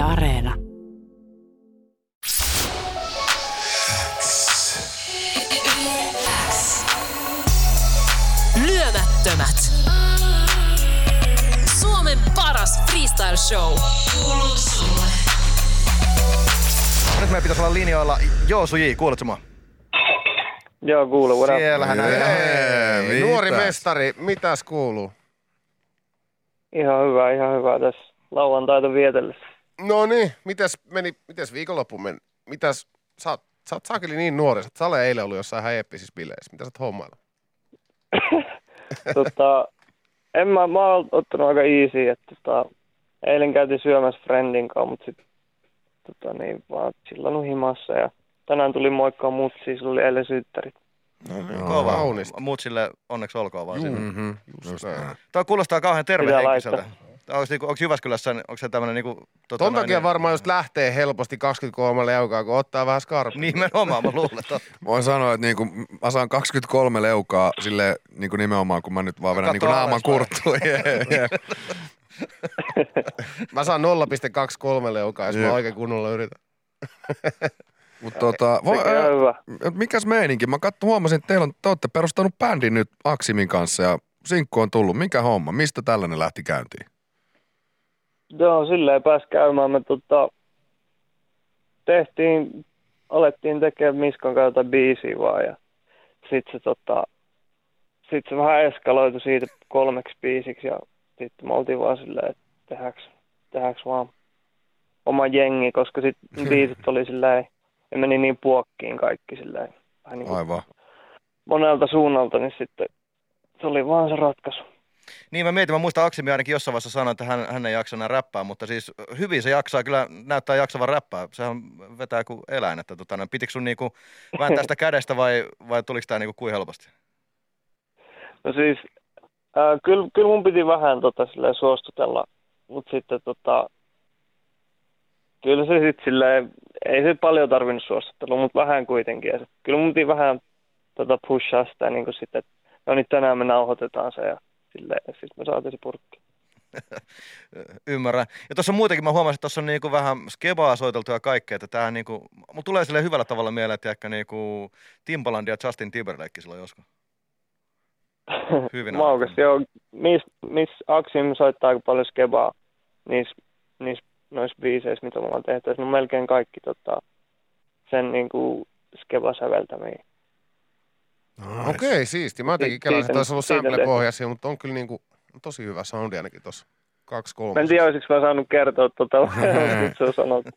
Yle Areena. Lyömättömät. Suomen paras freestyle show. Kuuluu sulle. Nyt meidän pitäisi olla linjoilla. Joosu J, kuuletko mua? Joo, kuuluu. What up? Siellähän näin. Nuori mestari, mitäs kuuluu? Ihan hyvä, ihan hyvä tässä lauantaita vietellessä. No niin, mitäs meni, mitäs viikonloppu meni? Mitäs, sä, oot- sä oot saakeli niin nuori, sä oot Sale eilen ollut jossain ihan eeppisissä bileissä. Mitä sä oot hommailla? tota, en mä, mä oon ottanut aika easy, että tota, eilen käytiin syömässä friendin kanssa, mutta sit tota, niin, vaan chillannut himassa ja tänään tuli moikkaa mutsi, sillä oli eilen synttärit. No niin, Joo, kova. kaunista. Muut sille onneksi olkoon vaan sinne. Mm-hmm. Just Just näin. näin. Tämä kuulostaa kauhean tervehenkiseltä. Onko, niinku, onko Jyväskylässä, onko se tämmöinen niinku... Tota Ton takia niin- varmaan just lähtee helposti 23 leukaa, kun ottaa vähän skarpia. Nimenomaan, mä luulen. Että... Voin sanoa, että niinku, mä saan 23 leukaa sille niinku nimenomaan, kun mä nyt vaan vedän niinku naaman kurttuun. Yeah, yeah. Mä saan 0,23 leukaa, jos mä Jep. oikein kunnolla yritän. Mut tota, vo, hyvä. mikäs meininki? Mä katso, huomasin, että teillä on, te olette perustanut bändin nyt Aksimin kanssa ja sinkku on tullut. Mikä homma? Mistä tällainen lähti käyntiin? Joo, silleen pääs käymään. Me tota, tehtiin, alettiin tekemään Miskan jotain biisiä vaan ja sit se tota, sit se vähän eskaloitu siitä kolmeksi biisiksi ja sitten me oltiin vaan silleen, että tehdäänkö, tehdäänkö vaan oma jengi, koska sitten biisit oli silleen, ja meni niin puokkiin kaikki silleen, vähän niin Aivan. monelta suunnalta, niin sitten se oli vaan se ratkaisu. Niin mä mietin, mä muistan Aksimi ainakin jossain vaiheessa sanoi, että hän, hän ei jaksa enää räppää, mutta siis hyvin se jaksaa, kyllä näyttää jaksavan räppää. Sehän vetää kuin eläin, että tota, pitikö sun niinku vääntää sitä kädestä vai, vai tuliko tää niinku kuin helposti? No siis, ää, kyllä, kyllä mun piti vähän tota, silleen, suostutella, mutta sitten tota, kyllä se sitten silleen, ei se paljon tarvinnut suostutella, mutta vähän kuitenkin. Ja sit, kyllä mun piti vähän tota, pushaa sitä niin kuin sitten, että no niin tänään me nauhoitetaan se ja silleen, ja sitten me saatiin se purkki. Ymmärrän. Ja tuossa muutenkin mä huomasin, että tuossa on niinku vähän skebaa soiteltu ja kaikkea, että tää niinku, mun tulee sille hyvällä tavalla mieleen, että ehkä niinku Timbaland ja Justin Timberlake silloin joskus. Hyvin Maukas, joo. Miss, miss Aksim soittaa aika paljon skebaa niissä, niissä noissa biiseissä, mitä me ollaan tehty. No melkein kaikki tota, sen niin kuin skeba-säveltämiä. Nice. Okei, okay, siisti. Mä jotenkin kelasin, että olisi ollut sample-pohjaisia, mutta on kyllä niinku, tosi hyvä soundi ainakin tossa. Kaksi kolme. Mä en tiedä, olisiko mä saanut kertoa tota, nyt se on sanottu.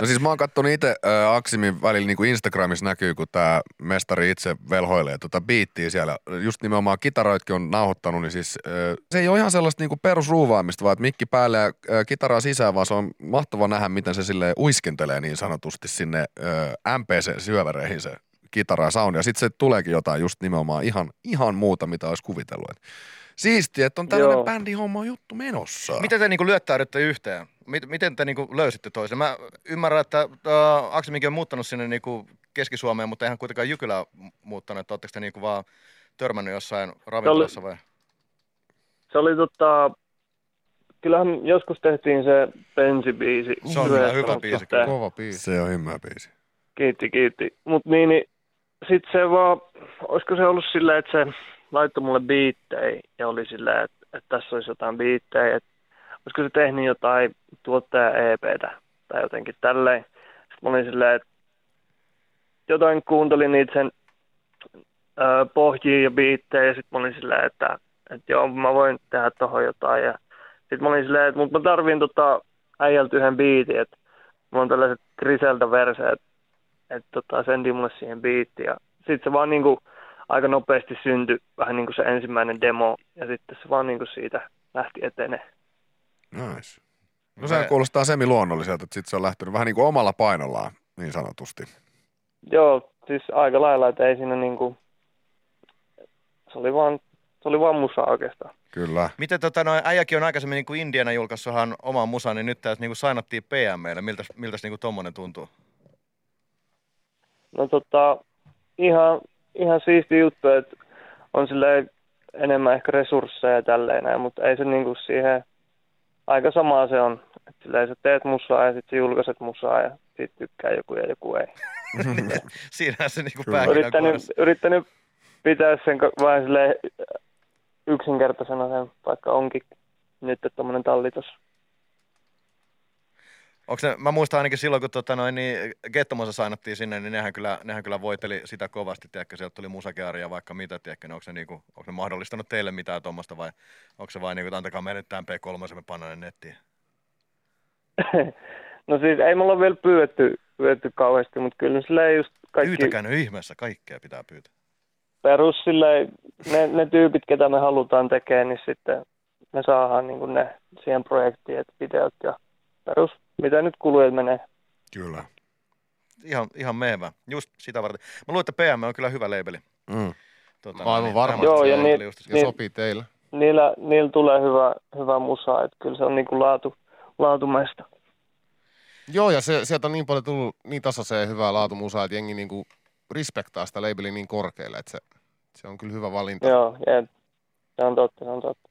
No siis mä oon kattonut itse äh, Aksimin välillä niin kuin Instagramissa näkyy, kun tämä mestari itse velhoilee tota biittiä siellä. Just nimenomaan kitaroitkin on nauhoittanut, niin siis äh, se ei ole ihan sellaista niin kuin perusruuvaamista, vaan että mikki päälle ja äh, kitaraa sisään, vaan se on mahtava nähdä, miten se sille uiskentelee niin sanotusti sinne äh, MPC-syöväreihin se kitara ja soundi. Ja sitten se tuleekin jotain just nimenomaan ihan, ihan muuta, mitä olisi kuvitellut. Et Siistiä, että on tällainen Joo. bändihomma juttu menossa. Miten te niinku lyöttäydytte yhteen? Miten, te niinku löysitte toisen? Mä ymmärrän, että äh, Aksemikin on muuttanut sinne niinku Keski-Suomeen, mutta eihän kuitenkaan Jykylä muuttanut. Että Oletteko te niinku vaan törmännyt jossain ravintolassa vai? Se oli tota, kyllähän joskus tehtiin se bensibiisi. Se on hyvä mutta biisi kyllä. Kova biisi. Se on hyvä biisi. Kiitti, kiitti. Mut niin, niin sit se vaan, olisiko se ollut silleen, että se laittoi mulle biittejä ja oli silleen, että, että tässä olisi jotain biittejä, että olisiko se tehnyt jotain tuottaja EPtä tai jotenkin tälleen. Sitten mä olin silleen, että jotain kuuntelin niitä sen ö, pohjia ja biittejä ja sitten mä olin silleen, että, että joo, mä voin tehdä tohon jotain ja sitten mä olin silleen, että mutta mä tarvin tota äijältä yhden biitin, että mulla on tällaiset Griselda-verseet, että tota, sendi mulle siihen biitti ja sitten se vaan niinku aika nopeasti syntyi vähän niin kuin se ensimmäinen demo ja sitten se vaan niinku siitä lähti etenee. Nice. No se kuulostaa semi-luonnolliselta, että sit se on lähtenyt vähän niin kuin omalla painollaan, niin sanotusti. Joo, siis aika lailla, että ei siinä niinku, se oli vaan, se oli vaan musa oikeastaan. Kyllä. Miten tota, no, äijäkin on aikaisemmin niin kuin Indiana julkaissuhan oman musan, niin nyt tässä niin kuin sainattiin PMlle. Miltäs, miltäs niin kuin tommonen tuntuu? No tota, ihan, ihan siisti juttu, että on silleen enemmän ehkä resursseja ja tälleen näin, mutta ei se niinku siihen, aika samaa se on, Et silleen sä teet musaa ja sitten julkaiset musaa ja siitä tykkää joku ja joku ei. Siinähän se niinku Yrittänyt, yrittänyt pitää sen vähän silleen yksinkertaisena sen, vaikka onkin nyt tuommoinen talli tossa. Onko ne, mä muistan ainakin silloin, kun tota noin, niin Gettomossa sainattiin sinne, niin nehän kyllä, nehän kyllä voiteli sitä kovasti, tiedätkö, sieltä tuli musakearia vaikka mitä, tiedätkö, niin onko, ne, niinku, onko ne mahdollistanut teille mitään tuommoista vai onko se vain, niinku, että antakaa meille tämän P3, me pannaan ne nettiin? no siis ei mulla ole vielä pyydetty, pyydetty kauheasti, mutta kyllä silleen just kaikki Pyytäkää ne ihmeessä, kaikkea pitää pyytää. perus silleen, ne, ne tyypit, ketä me halutaan tekemään, niin sitten me saadaan niin ne siihen projektiin, että videot ja perus, mitä nyt kulujen menee. Kyllä. Ihan, ihan mehvä, just sitä varten. Mä luulen, että PM on kyllä hyvä labeli. Mm. Tota, Aivan noin, varmasti. tämä Joo, ja niin- just- Ja Niin. sopii teille. Niillä, niillä tulee hyvä, hyvä musa, että kyllä se on niin kuin laatu, laatumaista. Joo, ja se, sieltä on niin paljon tullut niin tasaiseen ja hyvää laatumusaa, että jengi niinku respektaa sitä labelia niin korkealle, että se, se on kyllä hyvä valinta. Joo, jep. se on totta, se on totta.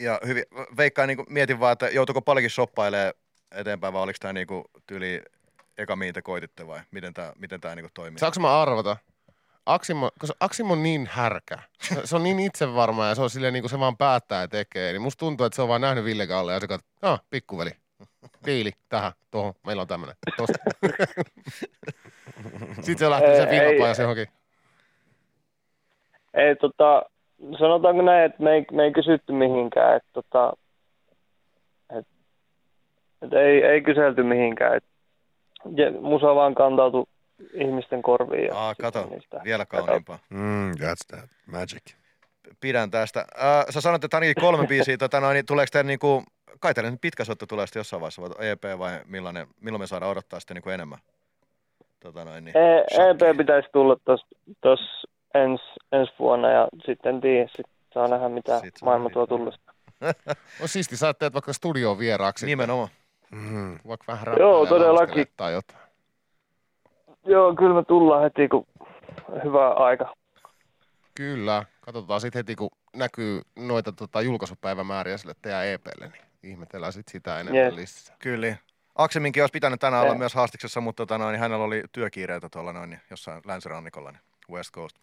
ja hyvin, veikkaan niin mietin vaan, että joutuuko paljonkin shoppailemaan eteenpäin vai oliko tämä niin tyyli eka mihin te koititte vai miten tämä miten tää niin toimii? Saanko mä arvata? Aksimo, koska Aksimo on niin härkä. Se- Se on niin itsevarma ja se on silleen niin kuin se vaan päättää ja tekee. Niin musta tuntuu, että se on vaan nähnyt Ville Kalle ja se katsoo, ah, pikkuveli. Diili, tähän, tuohon, meillä on tämmönen. Tosta. Sitten se lähtee Ei, sen johonkin. Ei tota, sanotaanko näin, että me ei, me ei kysytty mihinkään, että tota, et ei, ei kyselty mihinkään, ja musa vaan kantautui ihmisten korviin. Ja Aa, kato, niistä- vielä kauniimpaa. Mm, that's that magic. Pidän tästä. Äh, sä sanoit, että ainakin kolme biisiä, tota, noin, niin tuleeko teille niinku, kai teille nyt pitkä soitto tulee sitten jossain vaiheessa, vai EP vai millainen, milloin me saadaan odottaa sitten niinku enemmän? Tota, noin, niin, E-. EP pitäisi tulla tuossa ens, ensi vuonna ja sitten en tiedä, sit saa nähdä mitä maailma tuo tullessa. On siisti, sä teet vaikka studioon vieraaksi. Nimenomaan. Mm. Vaikka vähän Joo, todellakin. Tai jotain. Joo, kyllä me tullaan heti, kun hyvä aika. Kyllä. Katsotaan sitten heti, kun näkyy noita tota, julkaisupäivämääriä sille teidän EPlle, niin ihmetellään sitten sitä enemmän Yes. lisää. Kyllä. Akseminkin olisi pitänyt tänään olla myös haastiksessa, mutta tota, noin, niin hänellä oli työkiireitä tuolla noin, niin jossain länsirannikolla, niin West Coast.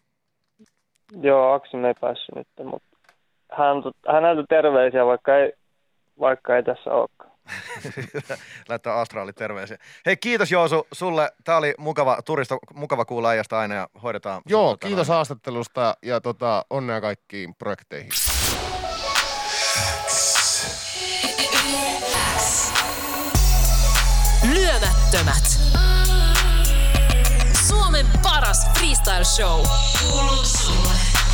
Joo, Aksim ei päässyt nyt, mutta hän, häneltä terveisiä, vaikka ei, vaikka ei tässä olekaan. Lähettää Astraali terveisiä. Hei, kiitos Joosu sulle. Tämä oli mukava turista, mukava kuulla äijästä aina ja hoidetaan. Joo, kiitos noin. haastattelusta ja tota, onnea kaikkiin projekteihin. Lyömättömät. Suomen paras freestyle show. Kuuluu sulle.